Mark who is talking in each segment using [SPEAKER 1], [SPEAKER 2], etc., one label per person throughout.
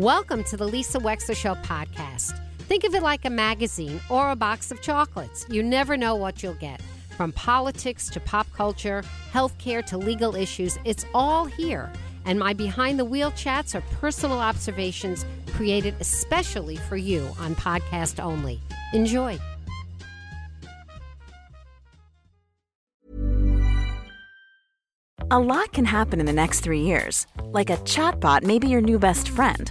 [SPEAKER 1] Welcome to the Lisa Wexler Show podcast. Think of it like a magazine or a box of chocolates. You never know what you'll get. From politics to pop culture, healthcare to legal issues, it's all here. And my behind the wheel chats are personal observations created especially for you on podcast only. Enjoy.
[SPEAKER 2] A lot can happen in the next three years. Like a chatbot may be your new best friend.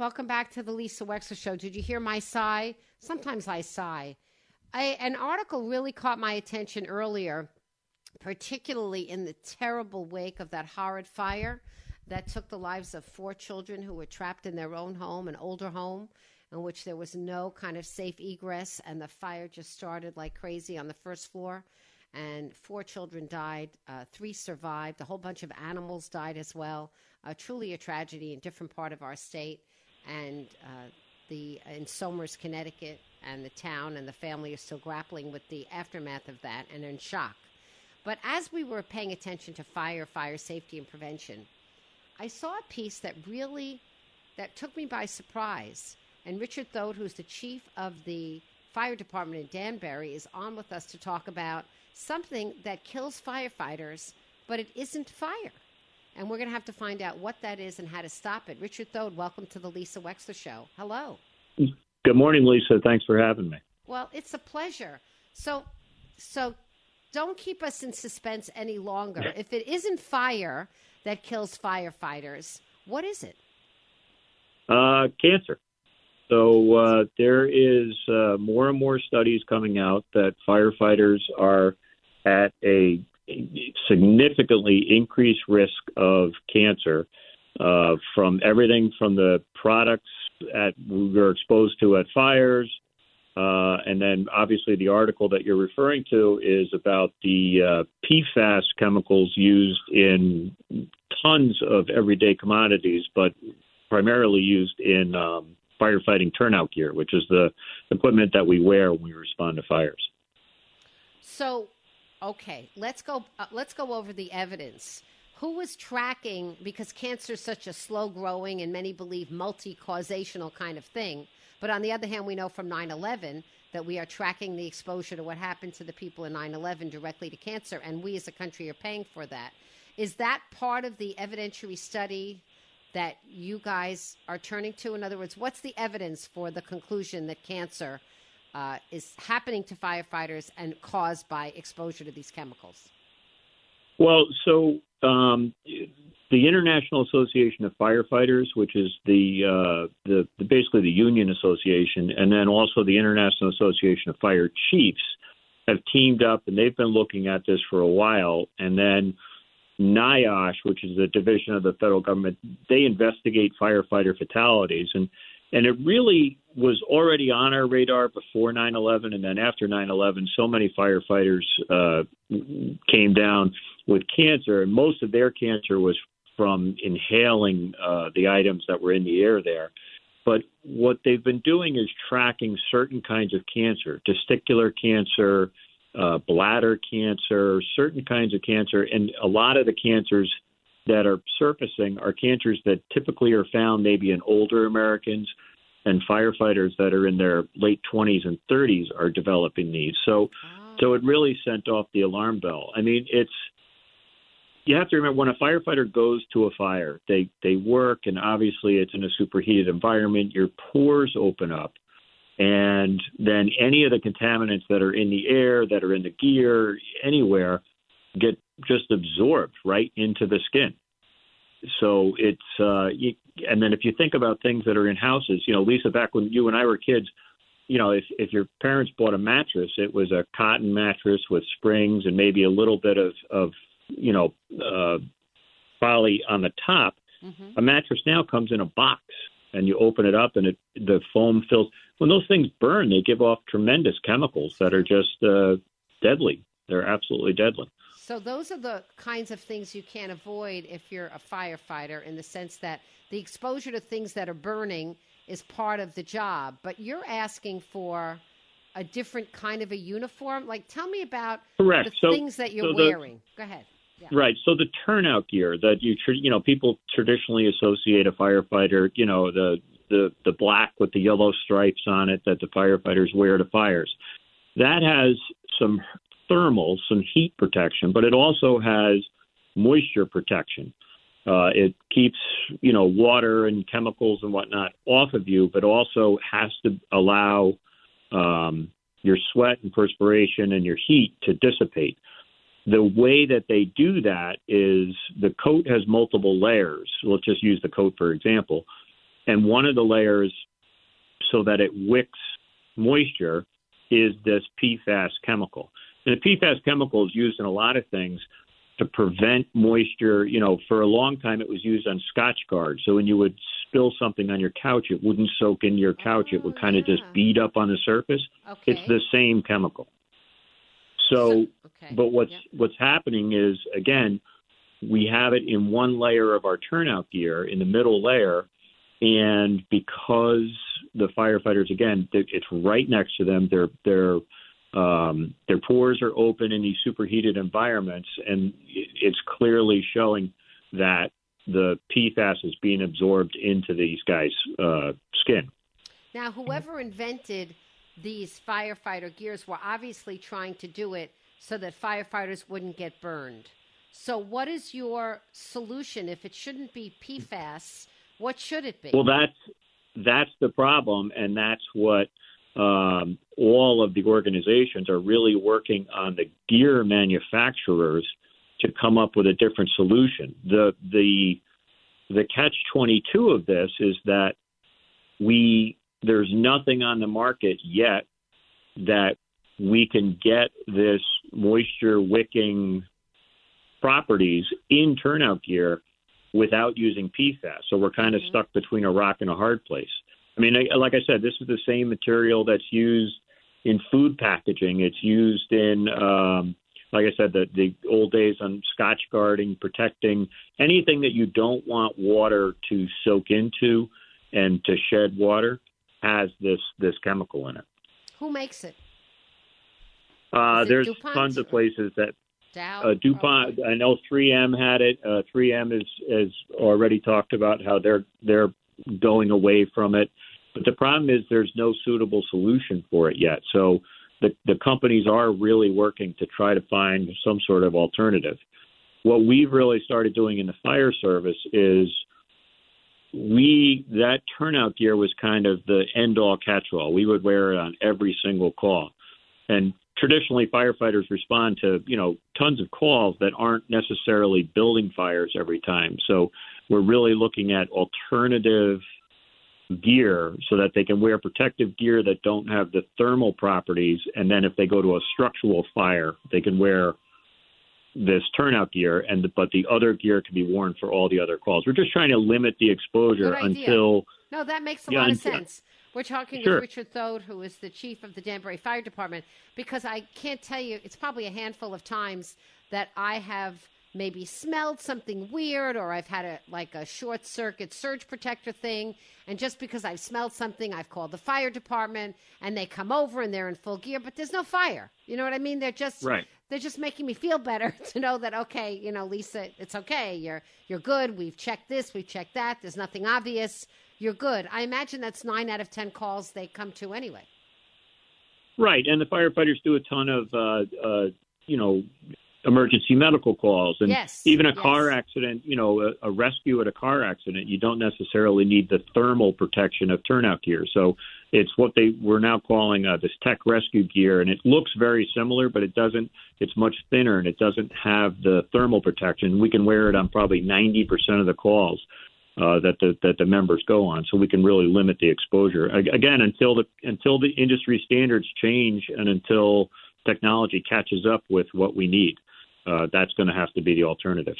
[SPEAKER 1] Welcome back to the Lisa Wexler Show. Did you hear my sigh? Sometimes I sigh. I, an article really caught my attention earlier, particularly in the terrible wake of that horrid fire that took the lives of four children who were trapped in their own home, an older home, in which there was no kind of safe egress, and the fire just started like crazy on the first floor. And four children died, uh, three survived, a whole bunch of animals died as well. Uh, truly a tragedy in different part of our state. And uh, the in Somers, Connecticut, and the town and the family are still grappling with the aftermath of that and are in shock. But as we were paying attention to fire, fire safety, and prevention, I saw a piece that really that took me by surprise. And Richard Thode, who's the chief of the fire department in Danbury, is on with us to talk about something that kills firefighters, but it isn't fire. And we're going to have to find out what that is and how to stop it. Richard Thode, welcome to the Lisa Wexler Show. Hello.
[SPEAKER 3] Good morning, Lisa. Thanks for having me.
[SPEAKER 1] Well, it's a pleasure. So, so don't keep us in suspense any longer. If it isn't fire that kills firefighters, what is it?
[SPEAKER 3] Uh, cancer. So uh, there is uh, more and more studies coming out that firefighters are at a significantly increased risk of cancer uh, from everything from the products that we were exposed to at fires. Uh, and then obviously the article that you're referring to is about the uh, PFAS chemicals used in tons of everyday commodities, but primarily used in um, firefighting turnout gear, which is the equipment that we wear when we respond to fires.
[SPEAKER 1] So, okay, let's go. Uh, let's go over the evidence who was tracking because cancer is such a slow growing and many believe multi causational kind of thing. But on the other hand, we know from 9 11 that we are tracking the exposure to what happened to the people in 9 11 directly to cancer, and we as a country are paying for that. Is that part of the evidentiary study that you guys are turning to? In other words, what's the evidence for the conclusion that cancer uh, is happening to firefighters and caused by exposure to these chemicals?
[SPEAKER 3] Well, so um, the International Association of Firefighters, which is the, uh, the, the basically the union association, and then also the International Association of Fire Chiefs, have teamed up and they've been looking at this for a while. And then NIOSH, which is a division of the federal government, they investigate firefighter fatalities. And and it really was already on our radar before 9/11, and then after 9/11, so many firefighters uh, came down with cancer, and most of their cancer was from inhaling uh, the items that were in the air there. But what they've been doing is tracking certain kinds of cancer, testicular cancer, uh, bladder cancer, certain kinds of cancer, and a lot of the cancers that are surfacing are cancers that typically are found maybe in older Americans and firefighters that are in their late 20s and 30s are developing these. So, oh. so it really sent off the alarm bell. I mean, it's you have to remember when a firefighter goes to a fire, they they work, and obviously it's in a superheated environment. Your pores open up, and then any of the contaminants that are in the air, that are in the gear, anywhere, get just absorbed right into the skin. So it's uh, you, and then if you think about things that are in houses, you know, Lisa, back when you and I were kids, you know, if if your parents bought a mattress, it was a cotton mattress with springs and maybe a little bit of of you know uh, poly on the top. Mm-hmm. A mattress now comes in a box, and you open it up, and it the foam fills. When those things burn, they give off tremendous chemicals that are just uh, deadly. They're absolutely deadly.
[SPEAKER 1] So those are the kinds of things you can't avoid if you're a firefighter in the sense that the exposure to things that are burning is part of the job, but you're asking for a different kind of a uniform. Like tell me about
[SPEAKER 3] Correct.
[SPEAKER 1] the
[SPEAKER 3] so,
[SPEAKER 1] things that you're
[SPEAKER 3] so the,
[SPEAKER 1] wearing. Go ahead.
[SPEAKER 3] Yeah. Right. So the turnout gear that you you know people traditionally associate a firefighter, you know, the the the black with the yellow stripes on it that the firefighters wear to fires. That has some thermal, some heat protection, but it also has moisture protection. Uh, it keeps you know water and chemicals and whatnot off of you, but also has to allow um, your sweat and perspiration and your heat to dissipate. The way that they do that is the coat has multiple layers. Let's just use the coat for example, and one of the layers, so that it wicks moisture, is this PFAS chemical. And the PFAS chemical is used in a lot of things to prevent moisture. You know, for a long time it was used on Scotch Scotchgard. So when you would spill something on your couch, it wouldn't soak into your couch. Oh, it would oh, kind of just bead up on the surface.
[SPEAKER 1] Okay.
[SPEAKER 3] It's the same chemical. So, okay. but what's yep. what's happening is again, we have it in one layer of our turnout gear in the middle layer, and because the firefighters again, it's right next to them. They're they're um, their pores are open in these superheated environments, and it's clearly showing that the PFAS is being absorbed into these guys' uh, skin.
[SPEAKER 1] Now, whoever invented these firefighter gears were obviously trying to do it so that firefighters wouldn't get burned. So, what is your solution if it shouldn't be PFAS? What should it be?
[SPEAKER 3] Well, that's that's the problem, and that's what um, all of the organizations are really working on the gear manufacturers to come up with a different solution. The the the catch 22 of this is that we there's nothing on the market yet that we can get this moisture wicking properties in turnout gear without using PFAS. So we're kind of mm-hmm. stuck between a rock and a hard place. I mean, like I said, this is the same material that's used in food packaging. It's used in, um, like I said, the, the old days on scotch guarding, protecting anything that you don't want water to soak into and to shed water has this this chemical in it.
[SPEAKER 1] Who makes it?
[SPEAKER 3] Uh, there's DuPont? tons of places that
[SPEAKER 1] Dow?
[SPEAKER 3] Uh, DuPont. I know 3M had it. Uh, 3M is has already talked about how they're they're going away from it. But the problem is there's no suitable solution for it yet. So the, the companies are really working to try to find some sort of alternative. What we've really started doing in the fire service is we that turnout gear was kind of the end all catch all. We would wear it on every single call. And traditionally firefighters respond to, you know, tons of calls that aren't necessarily building fires every time. So we're really looking at alternative gear so that they can wear protective gear that don't have the thermal properties. And then if they go to a structural fire they can wear this turnout gear. And but the other gear can be worn for all the other calls we're just trying to limit the exposure until
[SPEAKER 1] no that makes a yeah, lot of sense. We're talking sure. with Richard Thode, who is the chief of the Danbury Fire Department, because I can't tell you, it's probably a handful of times that I have maybe smelled something weird or I've had a like a short circuit surge protector thing and just because I've smelled something I've called the fire department and they come over and they're in full gear but there's no fire. You know what I mean? They're just
[SPEAKER 3] right.
[SPEAKER 1] they're just making me feel better to know that okay, you know, Lisa, it's okay. You're you're good. We've checked this, we've checked that. There's nothing obvious. You're good. I imagine that's 9 out of 10 calls they come to anyway.
[SPEAKER 3] Right, and the firefighters do a ton of uh, uh, you know emergency medical calls. And
[SPEAKER 1] yes,
[SPEAKER 3] even a
[SPEAKER 1] yes.
[SPEAKER 3] car accident you know a, a, rescue at a car accident you don't necessarily need the thermal protection of turnout gear. So it's what they we're now calling uh, this tech rescue gear. And it looks very similar but it doesn't it's much thinner and it doesn't have the thermal protection. We can wear it on probably 90% of the calls uh, that the that the members go on, so we can really limit the exposure. Again, until the until the industry standards change and until technology catches up with what we need uh, that's going to have to be the alternative.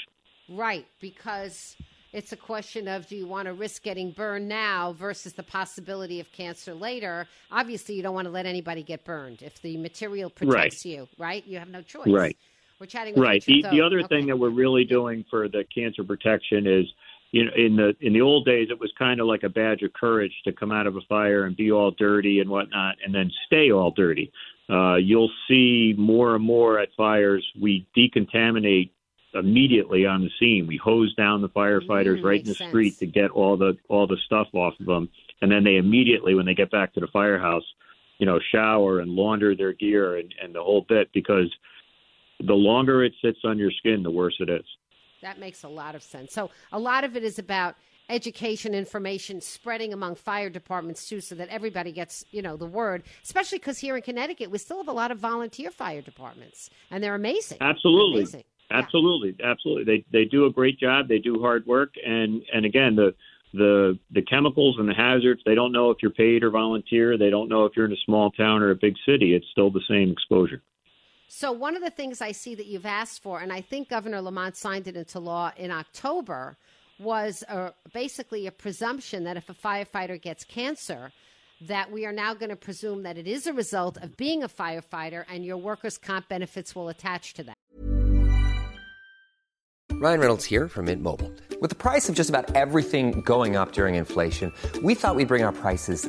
[SPEAKER 1] Right, because it's a question of do you want to risk getting burned now versus the possibility of cancer later? Obviously, you don't want to let anybody get burned. If the material protects
[SPEAKER 3] right.
[SPEAKER 1] you, right, you have no choice.
[SPEAKER 3] Right.
[SPEAKER 1] We're chatting.
[SPEAKER 3] right.
[SPEAKER 1] The,
[SPEAKER 3] the, other
[SPEAKER 1] okay.
[SPEAKER 3] thing that we're really doing for the cancer protection is, you know, in the in the old days, it was kind of like a badge of courage to come out of a fire and be all dirty and whatnot, and then stay all dirty. Uh, you'll see more and more at fires. We decontaminate immediately on the scene. We hose down the firefighters
[SPEAKER 1] Mm,
[SPEAKER 3] right in the
[SPEAKER 1] makes
[SPEAKER 3] street to get all the all the stuff off of them, and then they immediately, when they get back to the firehouse, you know, shower and launder their gear and, and the whole bit because the longer it sits on your skin, the worse it is.
[SPEAKER 1] That makes a lot of sense. So a lot of it is about education information spreading among fire departments too so that everybody gets you know the word especially because here in connecticut we still have a lot of volunteer fire departments and they're amazing
[SPEAKER 3] Absolutely.
[SPEAKER 1] amazing. Yeah.
[SPEAKER 3] Absolutely, absolutely. They they do a great job. They do hard work, and and again the the the chemicals and the hazards. They don't know if you're paid or volunteer. They don't know if you're in a small town or a big city. It's still the same exposure.
[SPEAKER 1] So one of the things I see that you've asked for, and I think Governor Lamont signed it into law in October, was a, basically a presumption that if a firefighter gets cancer, that we are now going to presume that it is a result of being a firefighter, and your workers' comp benefits will attach to that.
[SPEAKER 4] Ryan Reynolds here from Mint Mobile. With the price of just about everything going up during inflation, we thought we'd bring our prices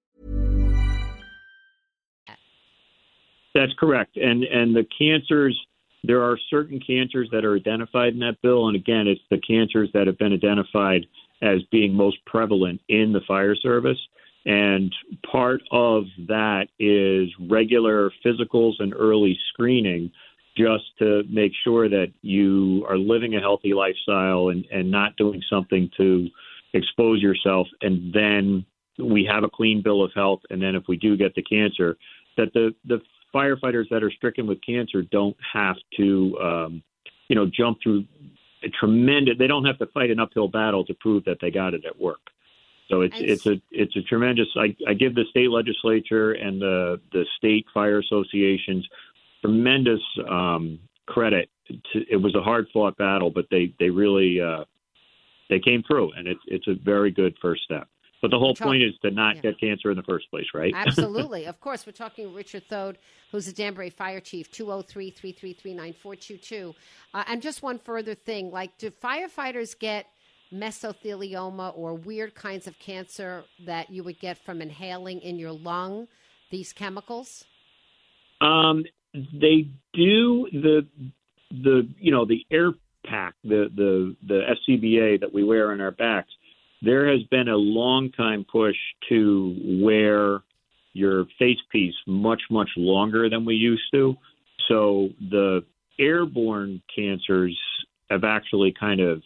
[SPEAKER 3] That's correct. And and the cancers there are certain cancers that are identified in that bill. And again it's the cancers that have been identified as being most prevalent in the fire service. And part of that is regular physicals and early screening just to make sure that you are living a healthy lifestyle and, and not doing something to expose yourself. And then we have a clean bill of health. And then if we do get the cancer that the the firefighters that are stricken with cancer don't have to um, you know jump through a tremendous they don't have to fight an uphill battle to prove that they got it at work. So it's it's a it's a tremendous I, I give the state legislature and the the state fire associations tremendous um, credit. To, it was a hard fought battle but they they really uh, they came through and it's it's a very good first step but the whole point is to not
[SPEAKER 1] yeah.
[SPEAKER 3] get cancer in the first place right
[SPEAKER 1] Absolutely. of course, we're talking with Richard Thode, who's the Danbury Fire Chief, 203 333 9422. Uh, And just one further thing like, do firefighters get mesothelioma or weird kinds of cancer that you would get from inhaling in your lung these chemicals?
[SPEAKER 3] Um, they do the the you know the air pack the the the SCBA that we wear on our backs. There has been a long time push to wear your face piece much much longer than we used to. So the airborne cancers have actually kind of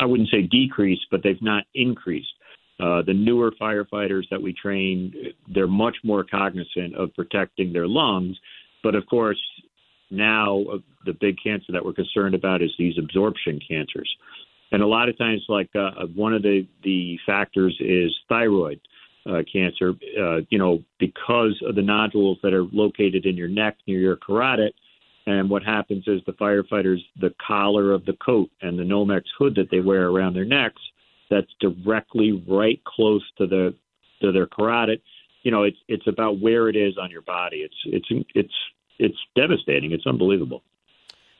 [SPEAKER 3] I wouldn't say decreased, but they've not increased. Uh, the newer firefighters that we train, they're much more cognizant of protecting their lungs. But of course, now uh, the big cancer that we're concerned about is these absorption cancers. And a lot of times, like uh, one of the the factors is thyroid uh, cancer. Uh, you know, because of the nodules that are located in your neck near your carotid. And what happens is the firefighters, the collar of the coat and the Nomex hood that they wear around their necks, that's directly right close to the to their carotid. You know, it's it's about where it is on your body. It's it's it's it's devastating. It's unbelievable.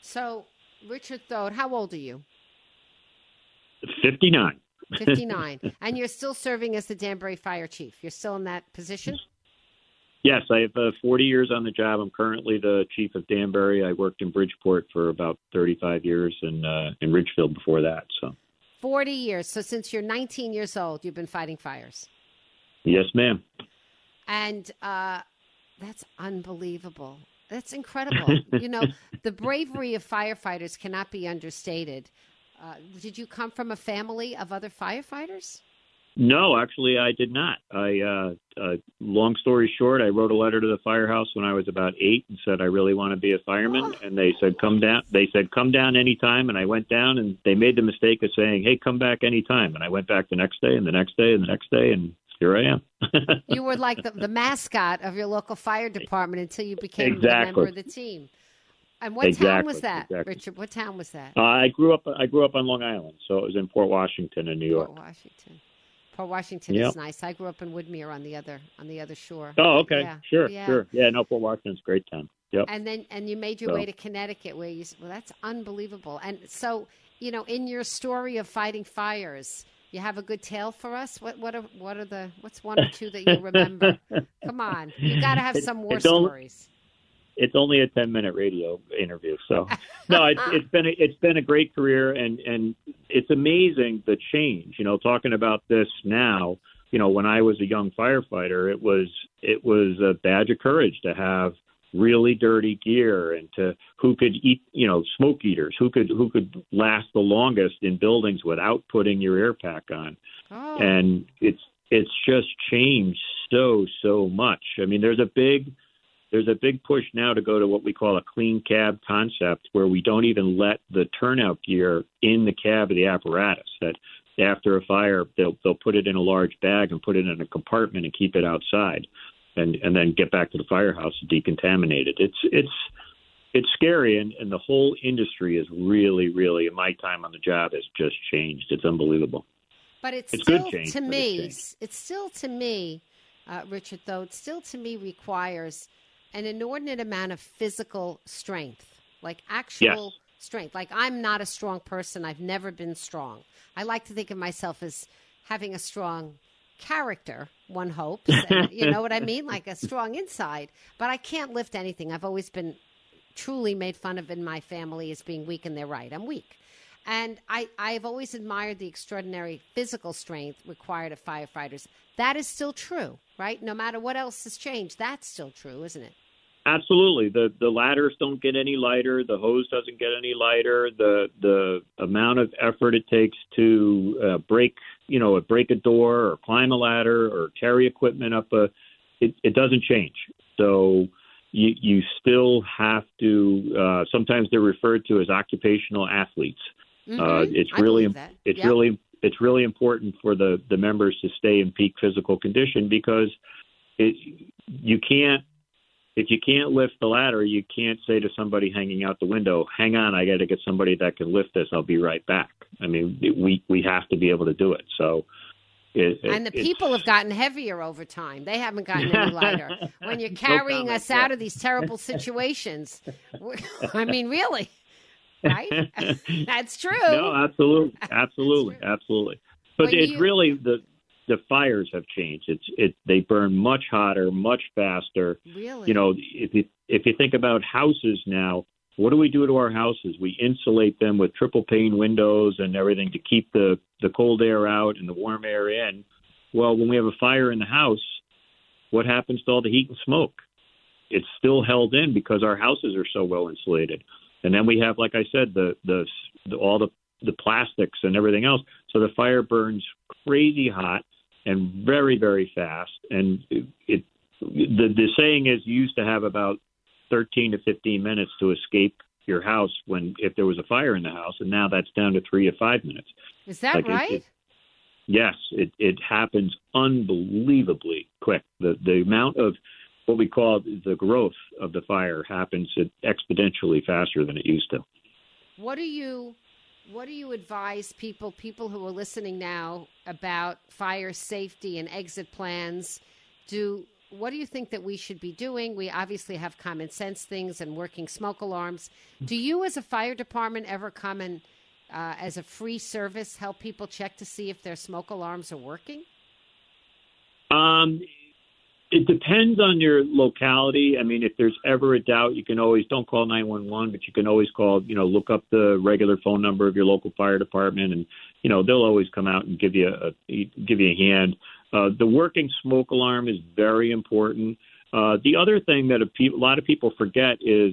[SPEAKER 1] So, Richard Thode, how old are you?
[SPEAKER 3] 59.
[SPEAKER 1] 59. and you're still serving as the Danbury Fire Chief. You're still in that position?
[SPEAKER 3] Yes, I have uh, 40 years on the job. I'm currently the chief of Danbury. I worked in Bridgeport for about 35 years and uh, in Ridgefield before that. So
[SPEAKER 1] 40 years. So since you're 19 years old, you've been fighting fires.
[SPEAKER 3] Yes, ma'am.
[SPEAKER 1] And uh, that's unbelievable. That's incredible. you know, the bravery of firefighters cannot be understated. Uh, did you come from a family of other firefighters?
[SPEAKER 3] No, actually, I did not. I, uh, uh, long story short, I wrote a letter to the firehouse when I was about eight and said I really want to be a fireman, oh. and they said come down. They said come down anytime, and I went down, and they made the mistake of saying, "Hey, come back anytime," and I went back the next day, and the next day, and the next day, and here I am.
[SPEAKER 1] you were like the, the, mascot of your local fire department until you became
[SPEAKER 3] exactly.
[SPEAKER 1] a member of the team. And what
[SPEAKER 3] exactly,
[SPEAKER 1] town was that,
[SPEAKER 3] exactly.
[SPEAKER 1] Richard? What town was that?
[SPEAKER 3] Uh, I grew up. I grew up on Long Island, so it was in Port Washington in New York.
[SPEAKER 1] Port Washington. Port Washington
[SPEAKER 3] yep.
[SPEAKER 1] is nice. I grew up in Woodmere on the other on the other shore.
[SPEAKER 3] Oh, okay,
[SPEAKER 1] yeah.
[SPEAKER 3] sure,
[SPEAKER 1] yeah.
[SPEAKER 3] sure. Yeah, no, Port Washington's a great town. Yep.
[SPEAKER 1] And then and you made your
[SPEAKER 3] so.
[SPEAKER 1] way to Connecticut, where you well, that's unbelievable. And so you know, in your story of fighting fires, you have a good tale for us. What what are what are the what's one or two that you remember? Come on, you got to have some war stories
[SPEAKER 3] it's only a 10 minute radio interview so. No it's, it's been a, it's been a great career and and it's amazing the change you know talking about this now. You know when i was a young firefighter it was it was a badge of courage to have really dirty gear and to who could eat you know smoke eaters who could who could last the longest in buildings without putting your air pack on.
[SPEAKER 1] Oh.
[SPEAKER 3] and it's it's just changed so so much. I mean there's a big there's a big push now to go to what we call a clean cab concept, where we don't even let the turnout gear in the cab of the apparatus. That after a fire, they'll they'll put it in a large bag and put it in a compartment and keep it outside, and and then get back to the firehouse to decontaminate it. It's it's it's scary, and, and the whole industry is really, really. In my time on the job, has just changed. It's unbelievable.
[SPEAKER 1] But it's,
[SPEAKER 3] it's
[SPEAKER 1] still
[SPEAKER 3] change,
[SPEAKER 1] to me.
[SPEAKER 3] It's,
[SPEAKER 1] it's, still to me, uh, Richard. Though it still to me requires an inordinate amount of physical strength, like actual
[SPEAKER 3] yes.
[SPEAKER 1] strength. Like I'm not a strong person. I've never been strong. I like to think of myself as having a strong character, one hopes. And, you know what I mean? Like a strong inside. But I can't lift anything. I've always been truly made fun of in my family as being weak and they're right. I'm weak. And I, I've always admired the extraordinary physical strength required of firefighters. That is still true, right? No matter what else has changed, that's still true, isn't it?
[SPEAKER 3] Absolutely. The the ladders don't get any lighter. The hose doesn't get any lighter. The the amount of effort it takes to uh, break you know break a door or climb a ladder or carry equipment up a it, it doesn't change. So you you still have to. Uh, sometimes they're referred to as occupational athletes.
[SPEAKER 1] Mm-hmm.
[SPEAKER 3] Uh, it's really
[SPEAKER 1] it's
[SPEAKER 3] yep. really it's really important for the the members to stay in peak physical condition because it you can't if you can't lift the ladder, you can't say to somebody hanging out the window, "Hang on, I got to get somebody that can lift this. I'll be right back." I mean, we we have to be able to do it. So, it,
[SPEAKER 1] and the people have gotten heavier over time. They haven't gotten any lighter. when you're carrying
[SPEAKER 3] no
[SPEAKER 1] us out of these terrible situations, I mean, really, right? That's true.
[SPEAKER 3] No, absolutely, absolutely, absolutely. But
[SPEAKER 1] When
[SPEAKER 3] it's
[SPEAKER 1] you-
[SPEAKER 3] really the the fires have changed. It's it they burn much hotter, much faster.
[SPEAKER 1] Really,
[SPEAKER 3] you know, if you if you think about houses now, what do we do to our houses? We insulate them with triple pane windows and everything to keep the the cold air out and the warm air in. Well, when we have a fire in the house, what happens to all the heat and smoke? It's still held in because our houses are so well insulated. And then we have, like I said, the the, the all the the plastics and everything else. So the fire burns crazy hot and very very fast. And it, it the the saying is you used to have about 13 to 15 minutes to escape your house when if there was a fire in the house, and now that's down to three to five minutes.
[SPEAKER 1] Is that
[SPEAKER 3] Like, it-
[SPEAKER 1] right?
[SPEAKER 3] it- Yes, it, it happens unbelievably quick. The the amount of what we call the growth of the fire happens exponentially faster than it used to.
[SPEAKER 1] What do you what do you advise people people who are listening now about fire safety and exit plans? Do what do you think that we should be doing? We obviously have common sense things and working smoke alarms. Do you, as a fire department, ever come and, uh, as a free service, help people check to see if their smoke alarms are working?
[SPEAKER 3] Um, it depends on your locality. I mean, if there's ever a doubt, you can always don't call 911, but you can always call. You know, look up the regular phone number of your local fire department, and you know they'll always come out and give you a give you a hand. Uh, the working smoke alarm is very important. Uh, the other thing that a, pe- a lot of people forget is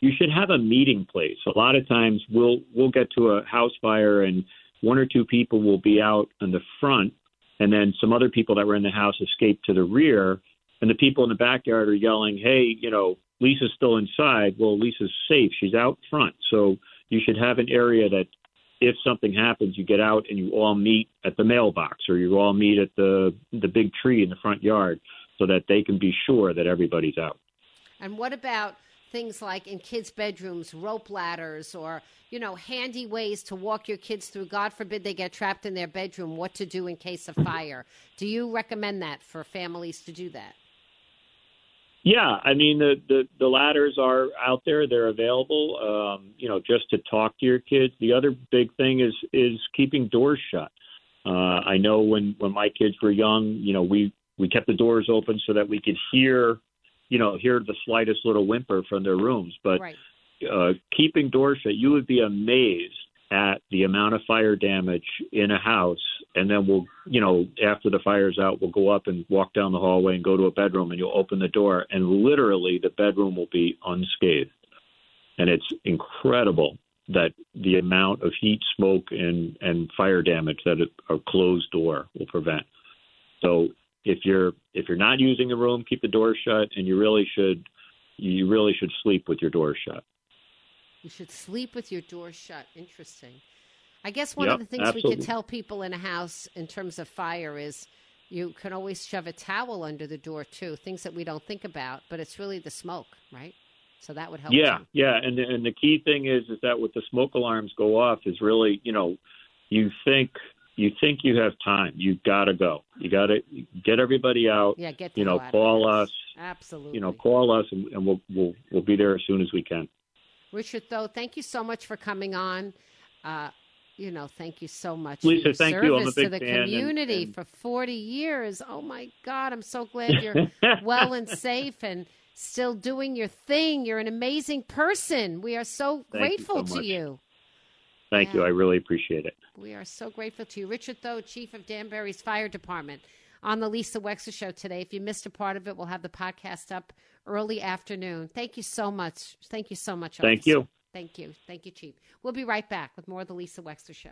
[SPEAKER 3] you should have a meeting place. A lot of times we'll we'll get to a house fire and one or two people will be out in the front and then some other people that were in the house escaped to the rear and the people in the backyard are yelling, "Hey, you know, Lisa's still inside." Well, Lisa's safe. She's out front. So you should have an area that if something happens, you get out and you all meet at the mailbox or you all meet at the the big tree in the front yard so that they can be sure that everybody's out.
[SPEAKER 1] And what about things like in kids' bedrooms, rope ladders, or you know, handy ways to walk your kids through? God forbid they get trapped in their bedroom. What to do in case of fire? Do you recommend that for families to do that?
[SPEAKER 3] Yeah, I mean the, the the ladders are out there; they're available. Um, you know, just to talk to your kids. The other big thing is is keeping doors shut. Uh, I know when when my kids were young, you know, we we kept the doors open so that we could hear, you know, hear the slightest little whimper from their rooms. But
[SPEAKER 1] right.
[SPEAKER 3] uh, keeping doors shut, you would be amazed at the amount of fire damage in a house. And then we'll, you know, after the fire's out, we'll go up and walk down the hallway and go to a bedroom, and you'll open the door, and literally the bedroom will be unscathed. And it's incredible that the amount of heat, smoke, and and fire damage that a, a closed door will prevent. So if you're if you're not using the room, keep the door shut, and you really should you really should sleep with your door shut.
[SPEAKER 1] You should sleep with your door shut. Interesting. I guess one
[SPEAKER 3] Yep,
[SPEAKER 1] of the things we
[SPEAKER 3] absolutely.
[SPEAKER 1] could tell people in a house in terms of fire is you can always shove a towel under the door too. Things that we don't think about, but it's really the smoke, right? So that would help.
[SPEAKER 3] Yeah,
[SPEAKER 1] too.
[SPEAKER 3] yeah, and and the key thing is is that with the smoke alarms go off is really you know you think you think you have time. You got to go. You got to get everybody out.
[SPEAKER 1] Yeah, get the
[SPEAKER 3] you know,
[SPEAKER 1] hell out of
[SPEAKER 3] call us.
[SPEAKER 1] Absolutely.
[SPEAKER 3] You know, call us, and, and we'll we'll we'll be there as soon as we can.
[SPEAKER 1] Richard, Thode, thank you so much for coming on. Uh, you know, thank you so much.
[SPEAKER 3] Lisa,
[SPEAKER 1] for
[SPEAKER 3] thank you. I'm a
[SPEAKER 1] service to the
[SPEAKER 3] fan
[SPEAKER 1] community
[SPEAKER 3] and-
[SPEAKER 1] for 40 years. Oh my God, I'm so glad you're well and safe and still doing your thing. You're an amazing person. We are so
[SPEAKER 3] Thank you
[SPEAKER 1] grateful
[SPEAKER 3] so
[SPEAKER 1] to you.
[SPEAKER 3] Thank you. I really appreciate it.
[SPEAKER 1] We are so grateful to you. Richard Thode, Chief of Danbury's Fire Department, on the Lisa Wexler Show today. If you missed a part of it, we'll have the podcast up early afternoon. Thank you so much. Thank you so much.
[SPEAKER 3] Thank
[SPEAKER 1] officer.
[SPEAKER 3] you.
[SPEAKER 1] Thank you. Thank you, Chief. We'll be right back with more of the Lisa Wexler Show.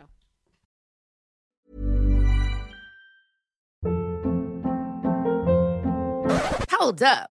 [SPEAKER 5] Hold up.